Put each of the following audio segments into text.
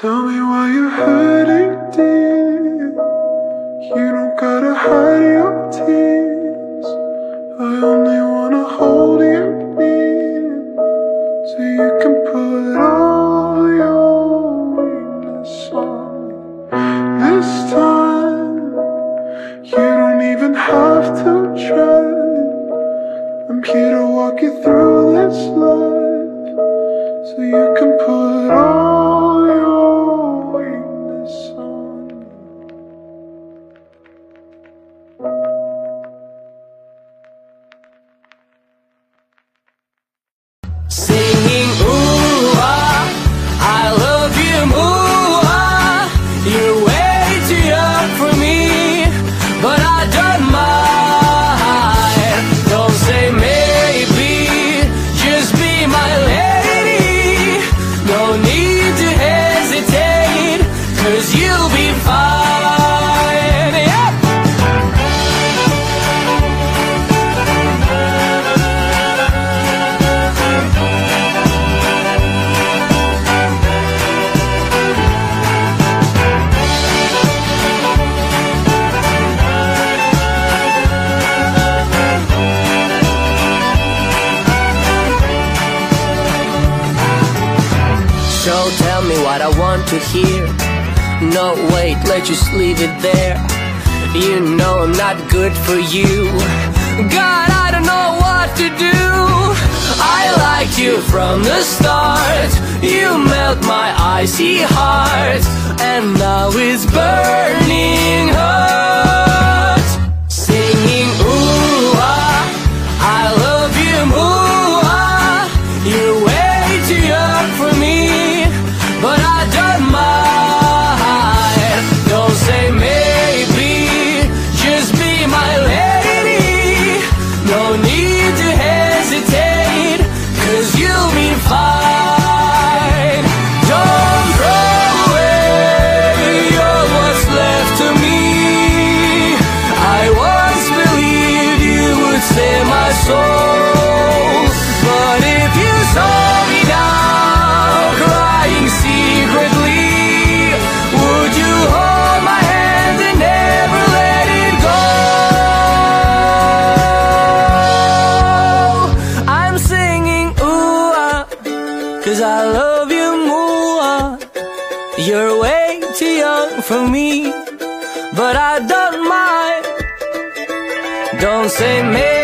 Tell me why you're hurting, dear. You don't gotta hide your tears. say maybe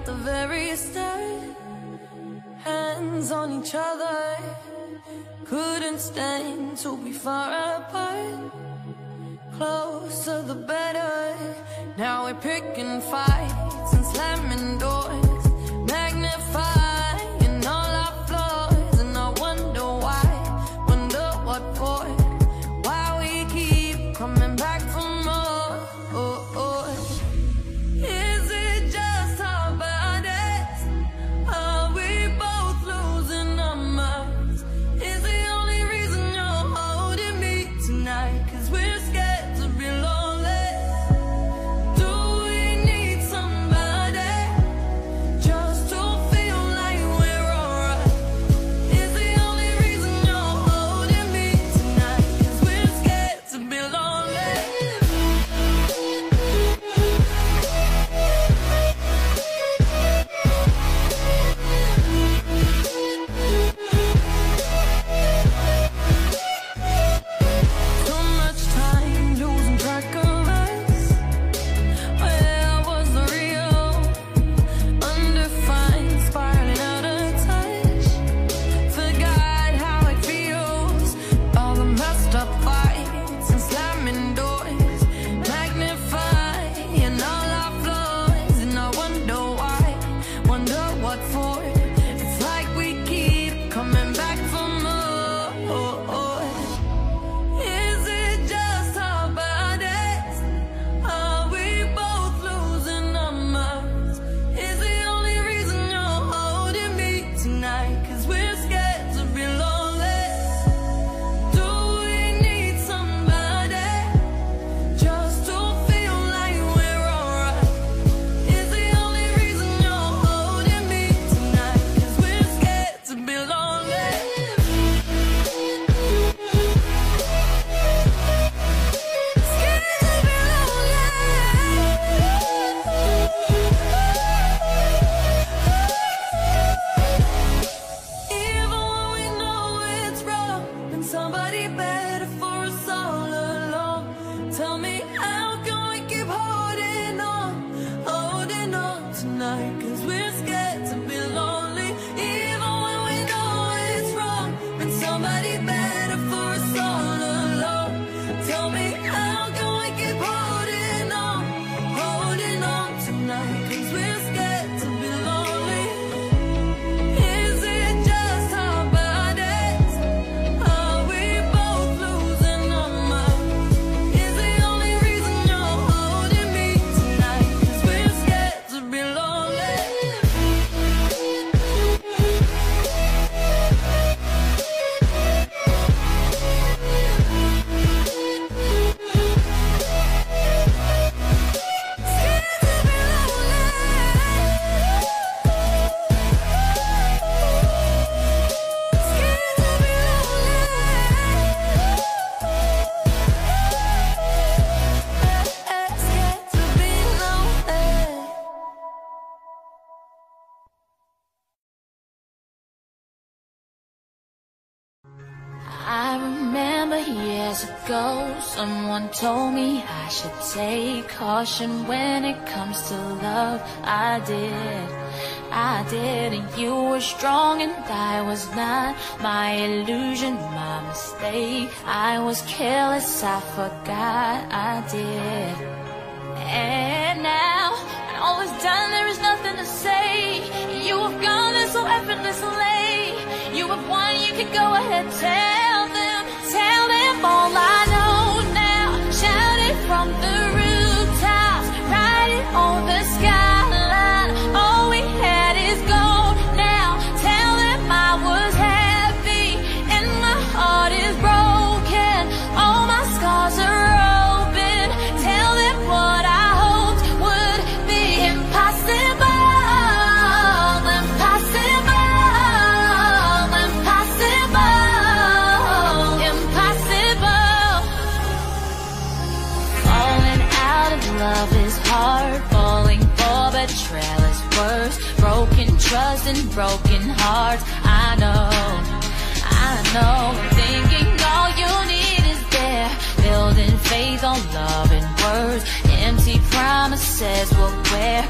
at the very start. Hands on each other. Couldn't stand to be far apart. Closer the better. Now we're picking fights and slamming doors. somebody Someone told me I should take caution when it comes to love. I did, I did, and you were strong and I was not. My illusion, my mistake. I was careless, I forgot I did. And now, when all is done, there is nothing to say. You have gone there so effortlessly. You have won, you can go ahead, tell. trust and broken hearts. I know, I know. Thinking all you need is there. Building faith on love and words. Empty promises will wear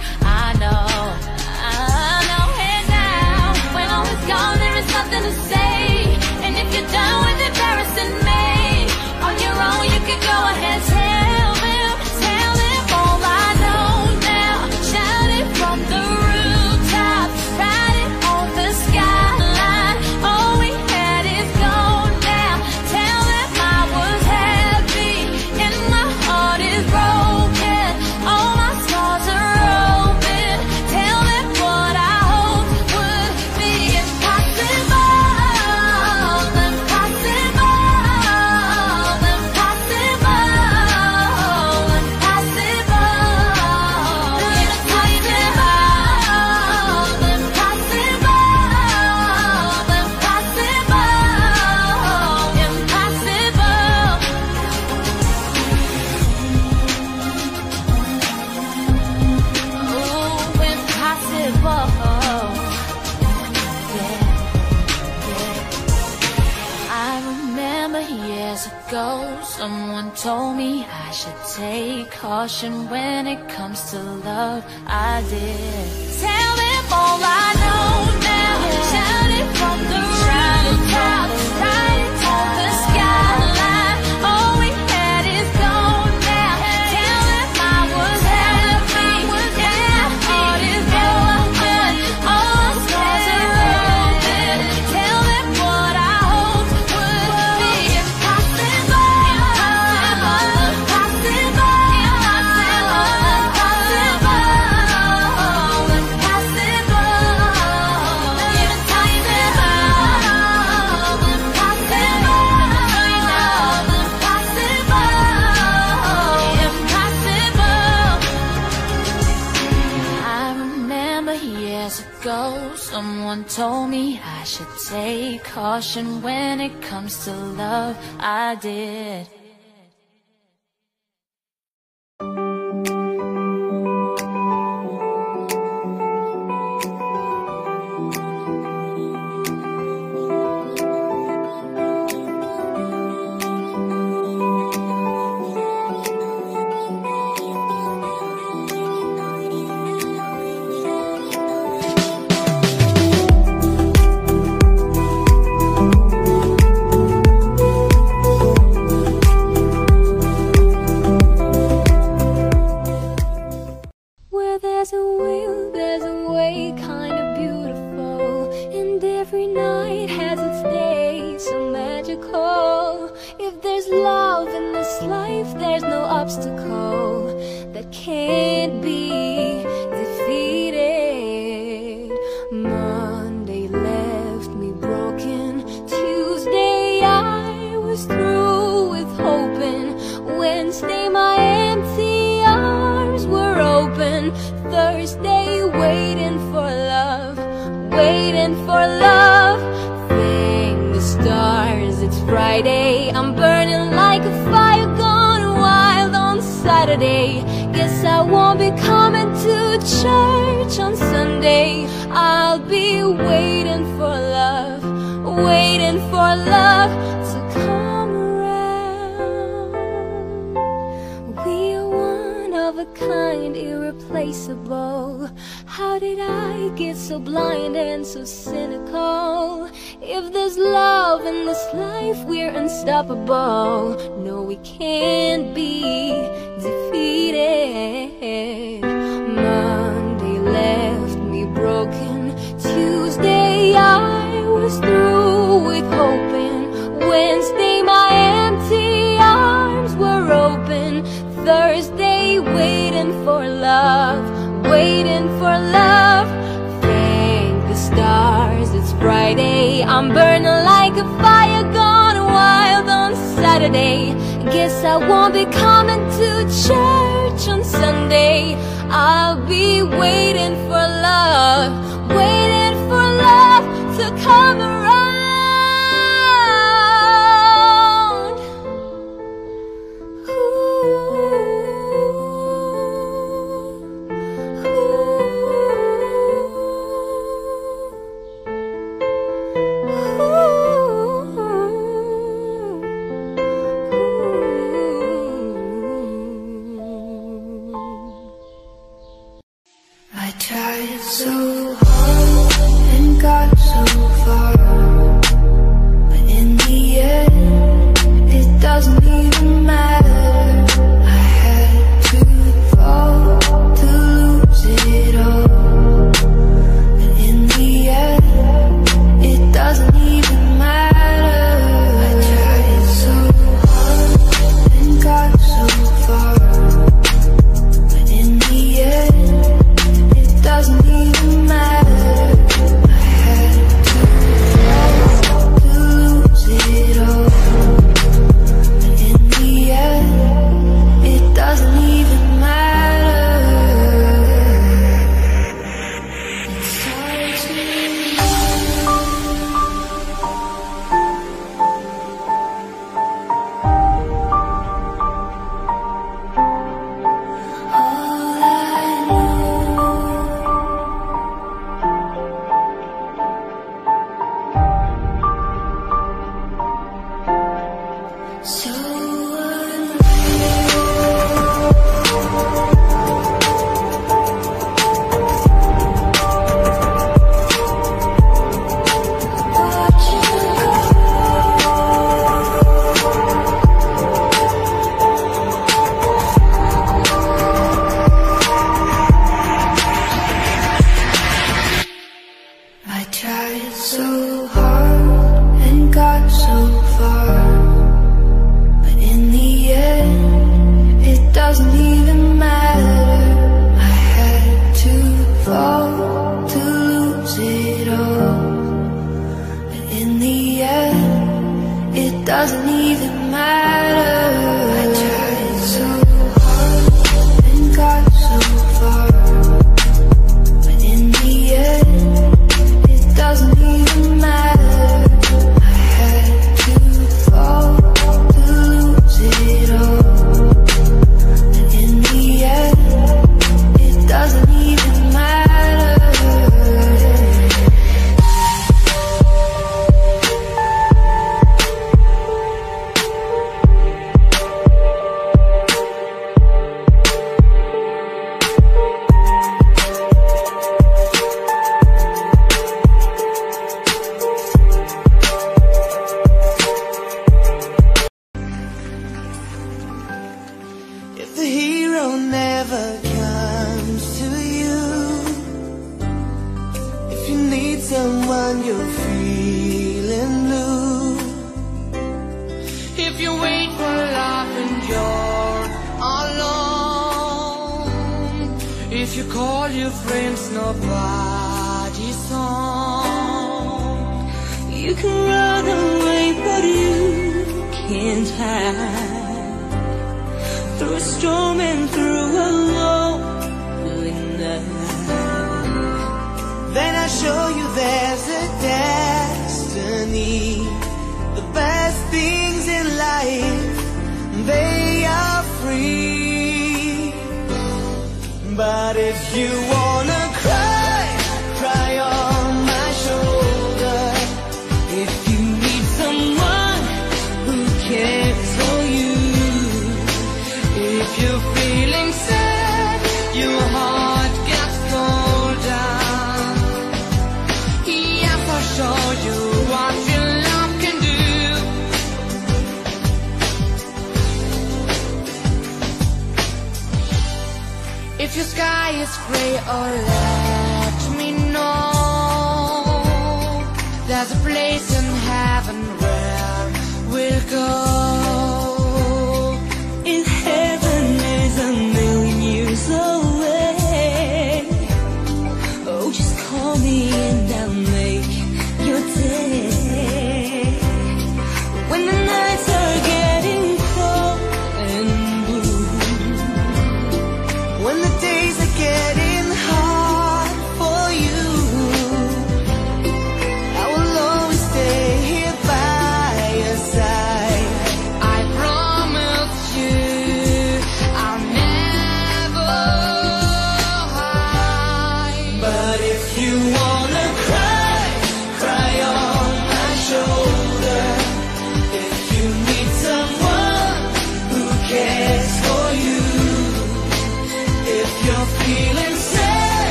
caution when it comes to love. I did. Tell him all I caution when it comes to love. I did.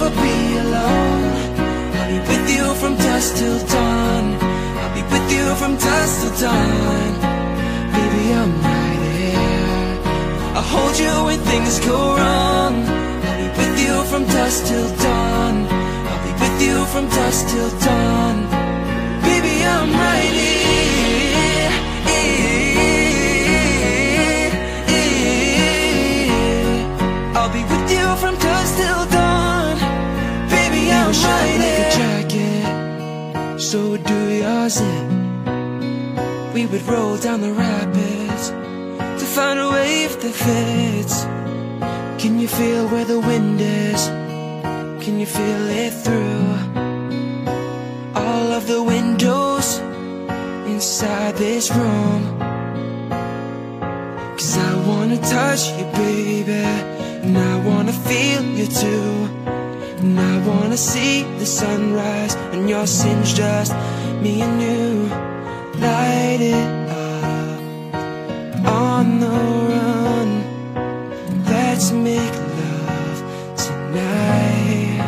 Never be alone. I'll be with you from dusk till dawn. I'll be with you from dusk till dawn. Baby, I'm right here. I'll hold you when things go wrong. I'll be with you from dusk till dawn. I'll be with you from dusk till dawn. Baby, I'm right here. So do yours. In. We would roll down the rapids to find a wave that fits. Can you feel where the wind is? Can you feel it through all of the windows inside this room? Cause I wanna touch you, baby. And I wanna feel you too. And I wanna see the sunrise and your sins just me and you. Light it up on the run. Let's make love tonight.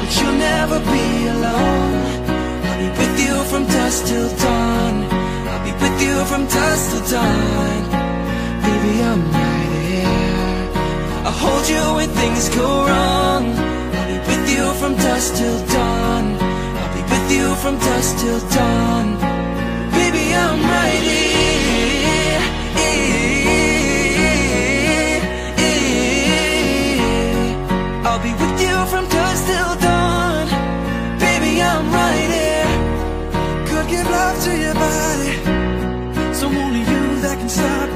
But you'll never be alone. I'll be with you from dusk till dawn. I'll be with you from dusk till dawn. Hold you when things go wrong. I'll be with you from dusk till dawn. I'll be with you from dusk till dawn. Baby, I'm right here. I'll be with you from dusk till dawn. Baby, I'm right here. Could give love to your body. So only you that can stop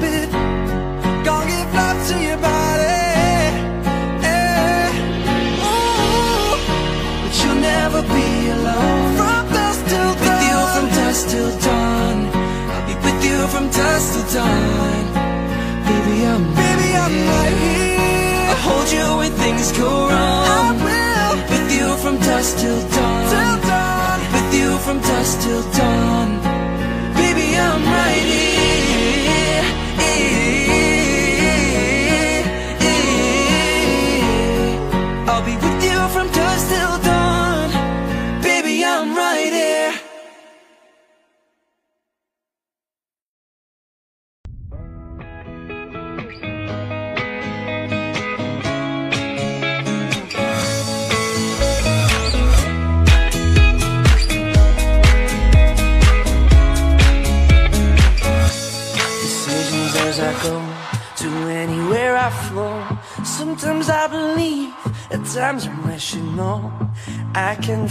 from dusk till dawn. Baby, I'm baby, I'm right here. I'll hold you when things go wrong. I will. With you from dusk till dawn. Till dawn. With you from dusk till dawn.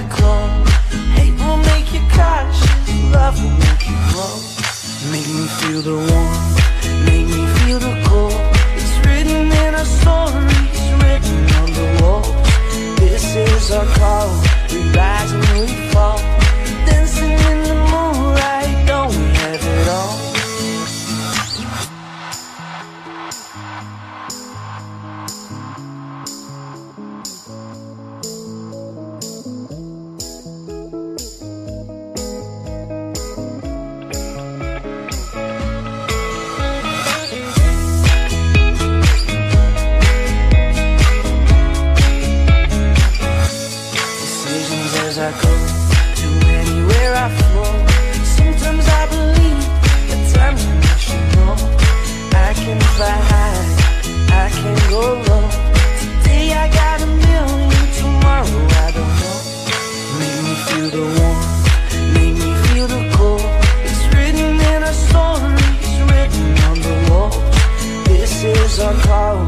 I. Hate will make you cautious, love will make you grow. Make me feel the warmth, make me feel the cold. It's written in our stories, written on the walls. This is our call, we rise and we fall. Call,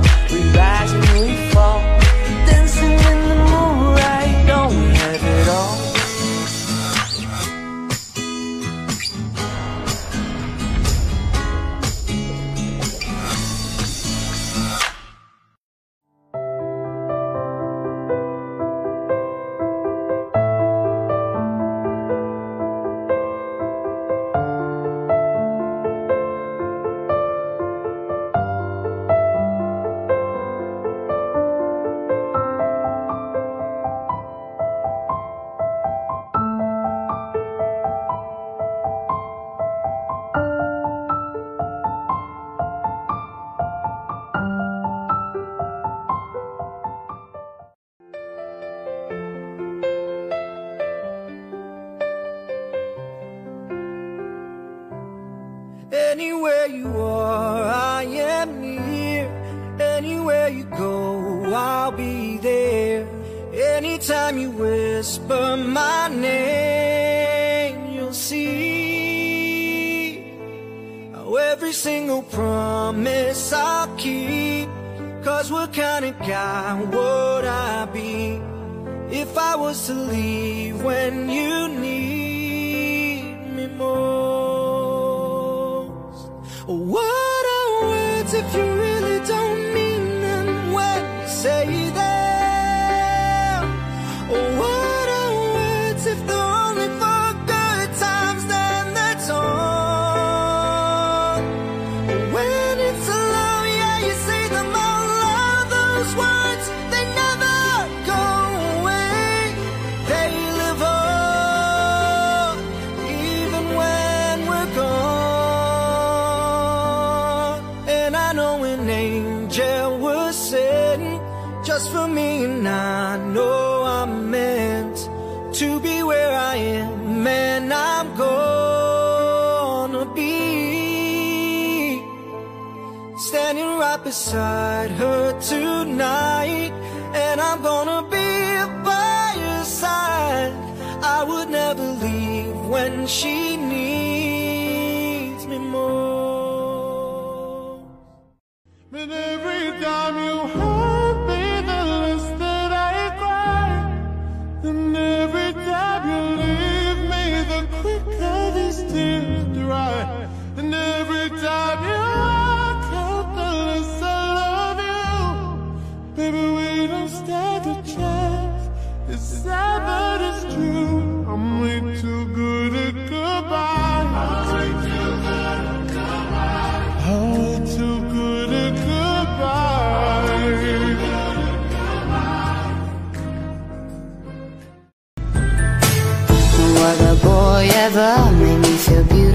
would never leave when she needs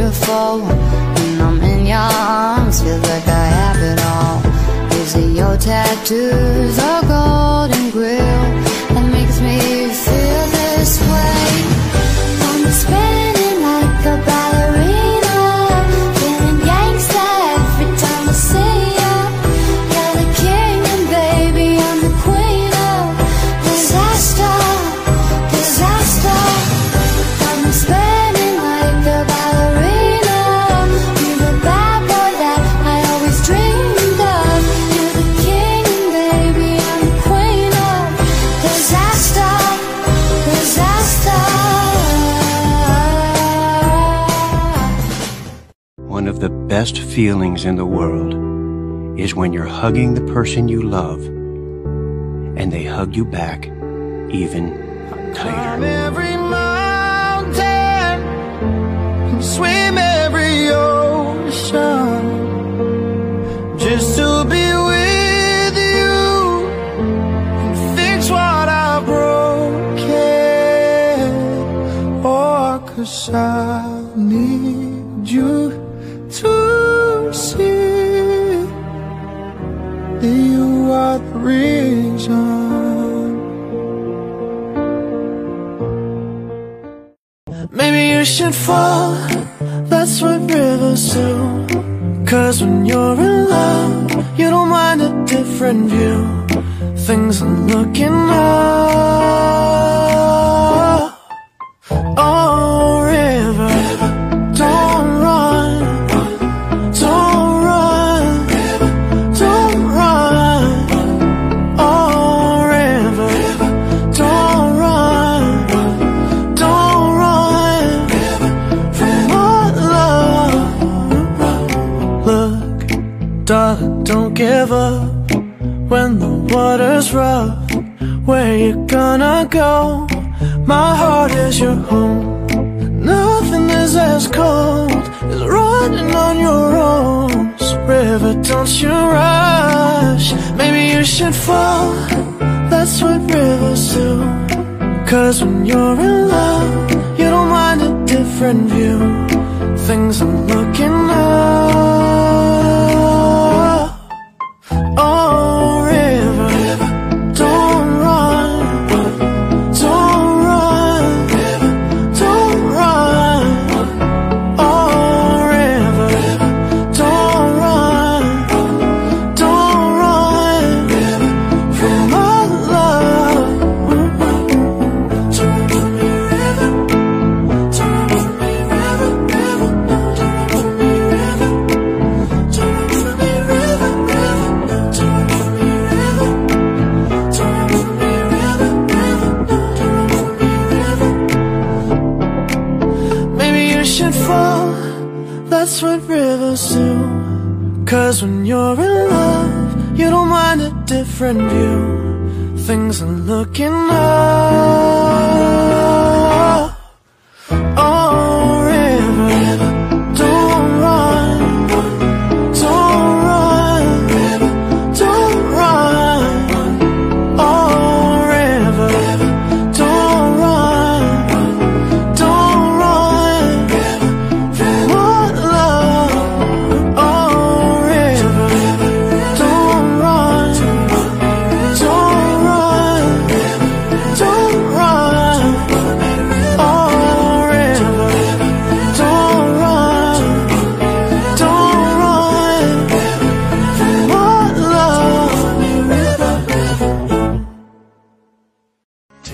beautiful When I'm in your arms, feel like I have it all. These are your tattoos, a golden grill. best feelings in the world is when you're hugging the person you love and they hug you back even fall That's what rivers do. Cause when you're in love You don't mind a different view. Things are looking up.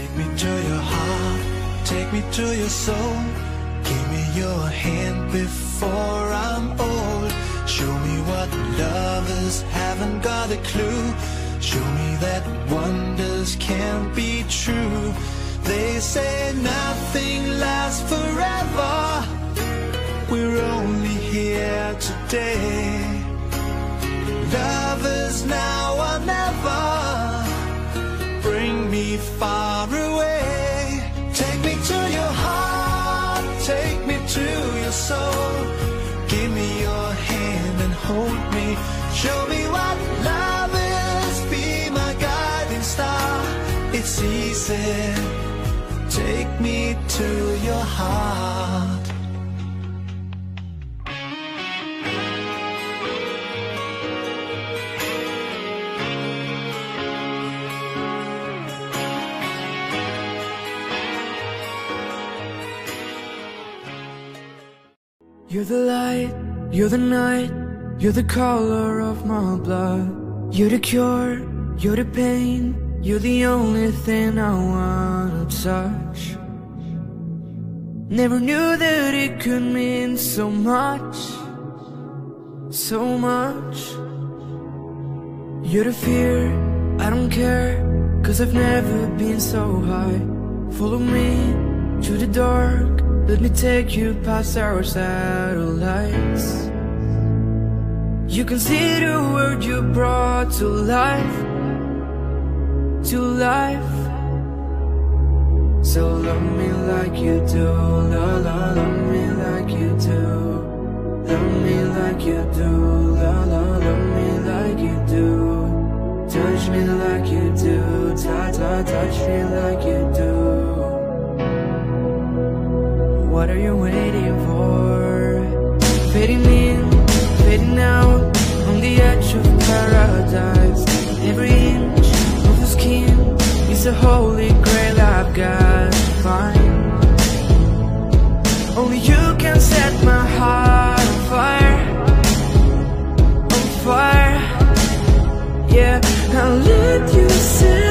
Take me to your heart, take me to your soul. Give me your hand before I'm old. Show me what lovers haven't got a clue. Show me that wonders can't be true. They say nothing lasts forever. We're only here today. Lovers now or never. Far away. Take me to your heart. Take me to your soul. Give me your hand and hold me. Show me what love is. Be my guiding star. It's easy. Take me to your heart. You're the light, you're the night, you're the color of my blood. You're the cure, you're the pain, you're the only thing I wanna touch. Never knew that it could mean so much, so much. You're the fear, I don't care, cause I've never been so high. Follow me to the dark, let me take you past our satellites. You can see the world you brought to life, to life. So love me like you do, la la, love me like you do. Love me like you do, la la, love me like you do. Touch me like you do, ta ta, touch me like you do. What are you waiting for? Fading in, fading out On the edge of paradise. Every inch of your skin Is a holy grail I've got. To find Only you can set my heart on fire. On fire. Yeah, I'll let you set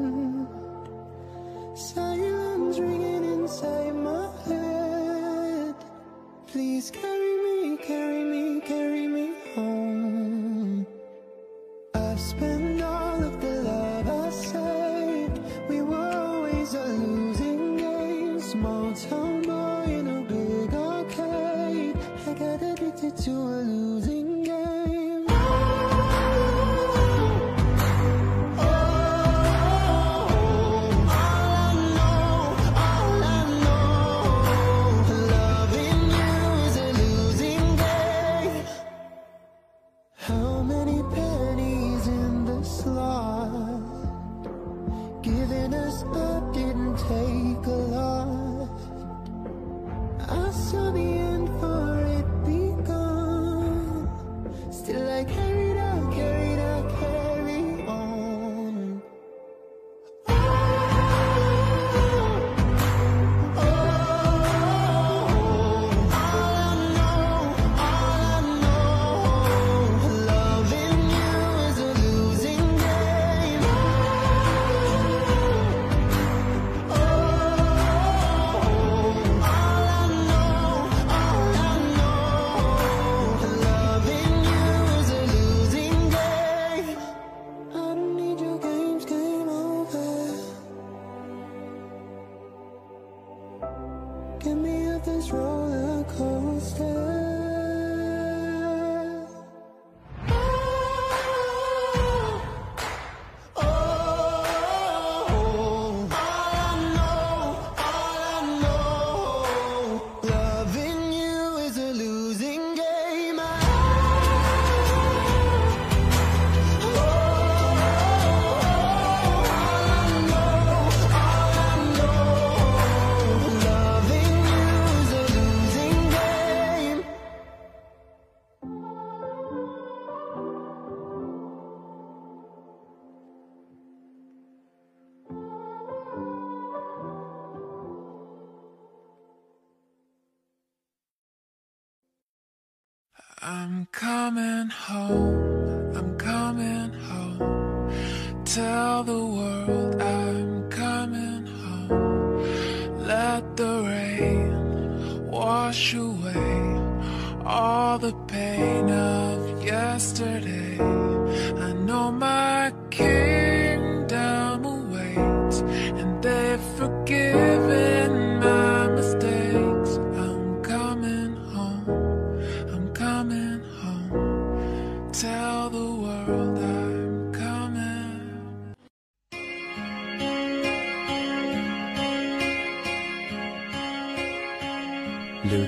Silence ringing inside my head. Please carry me, carry me, carry me home. I've spent all of the love I saved. We were always a losing game. Small town boy in a big arcade. I got addicted to a losing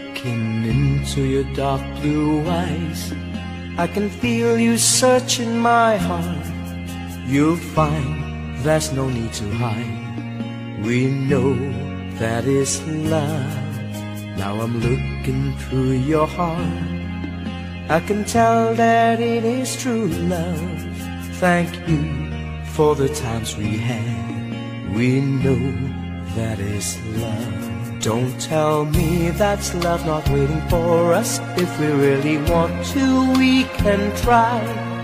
Looking into your dark blue eyes, I can feel you searching my heart. You'll find there's no need to hide. We know that is love. Now I'm looking through your heart. I can tell that it is true love. Thank you for the times we had. We know that is love. Don't tell me that's love not waiting for us. If we really want to, we can try.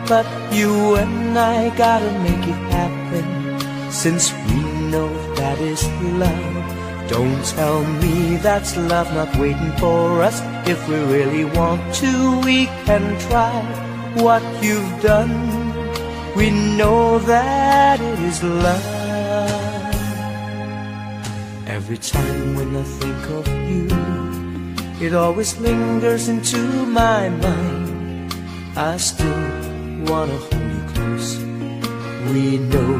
But you and I gotta make it happen. Since we know that is love. Don't tell me that's love not waiting for us. If we really want to, we can try. What you've done, we know that it is love. Every time when I think of you, it always lingers into my mind. I still wanna hold you close. We know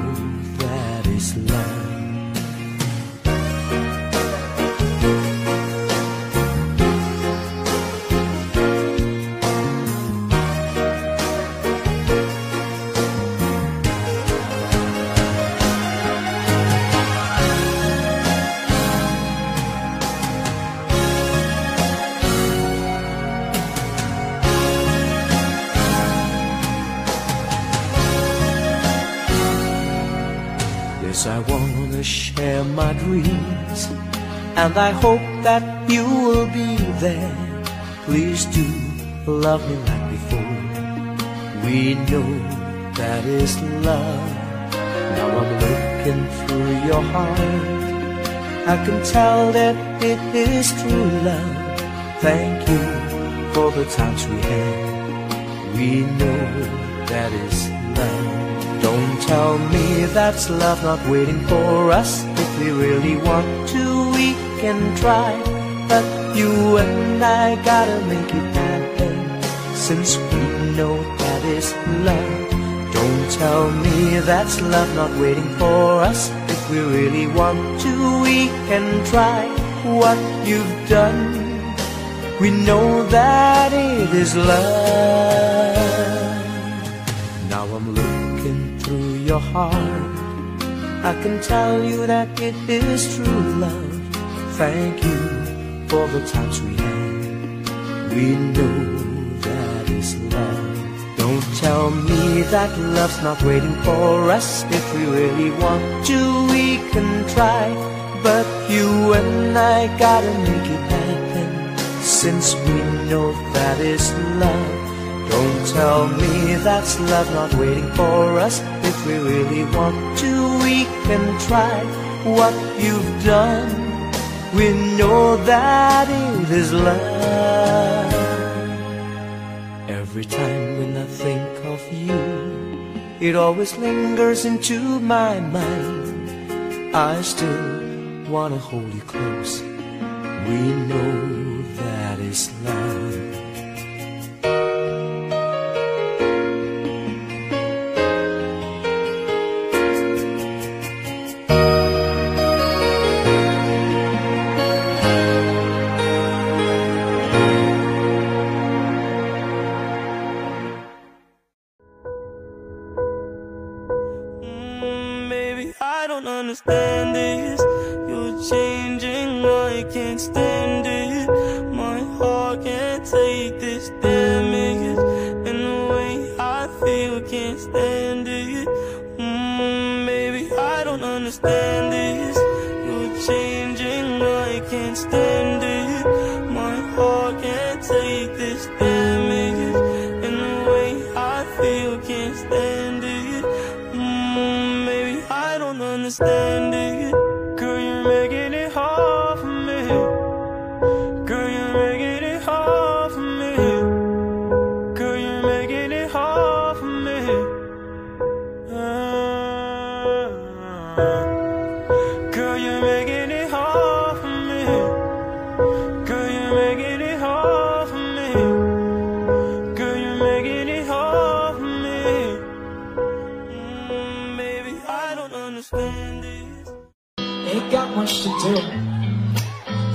that is love. And I hope that you will be there. Please do love me like before. We know that is love. Now I'm looking through your heart. I can tell that it is true love. Thank you for the times we had. We know that is love. Don't tell me that's love not waiting for us. If we really want to, can try. But you and I gotta make it happen. Since we know that is love. Don't tell me that's love not waiting for us. If we really want to, we can try. What you've done, we know that it is love. Now I'm looking through your heart. I can tell you that it is true love. Thank you for the times we had. We know that is love. Don't tell me that love's not waiting for us. If we really want to, we can try. But you and I gotta make it happen. Since we know that is love. Don't tell me that's love not waiting for us. If we really want to, we can try. What you've done, we know that it is love. Every time when I think of you, it always lingers into my mind. I still wanna hold you close. We know that is love.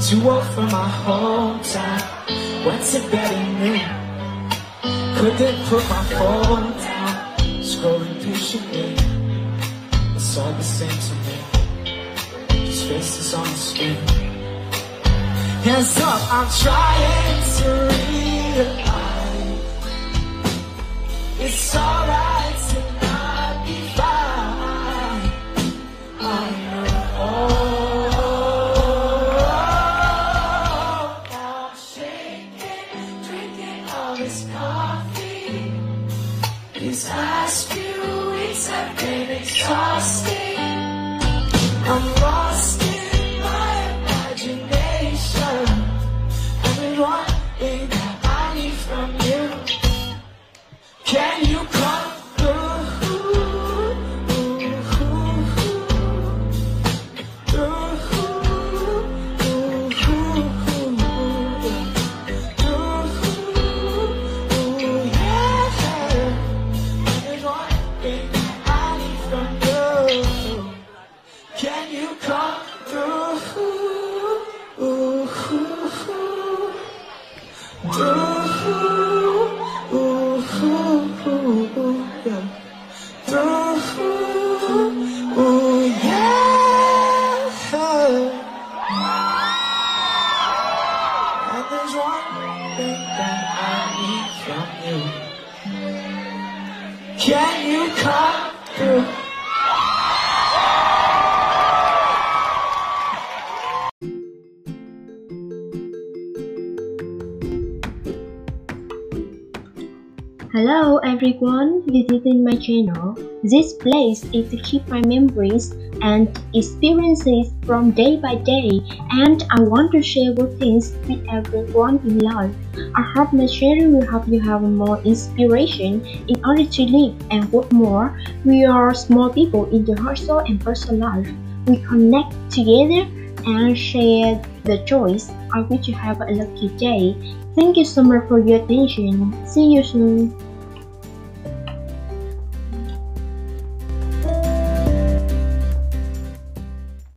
To work for my hometown, to bed at noon. Couldn't put my phone down, scrolling patiently. It's all the same to me. Just faces on the screen. Hands up, I'm trying to realize it's alright visiting my channel. This place is to keep my memories and experiences from day by day and I want to share good things with everyone in life. I hope my sharing will help you have more inspiration in order to live and work more. We are small people in the hustle and personal life. We connect together and share the joys. I wish you have a lucky day. Thank you so much for your attention. See you soon.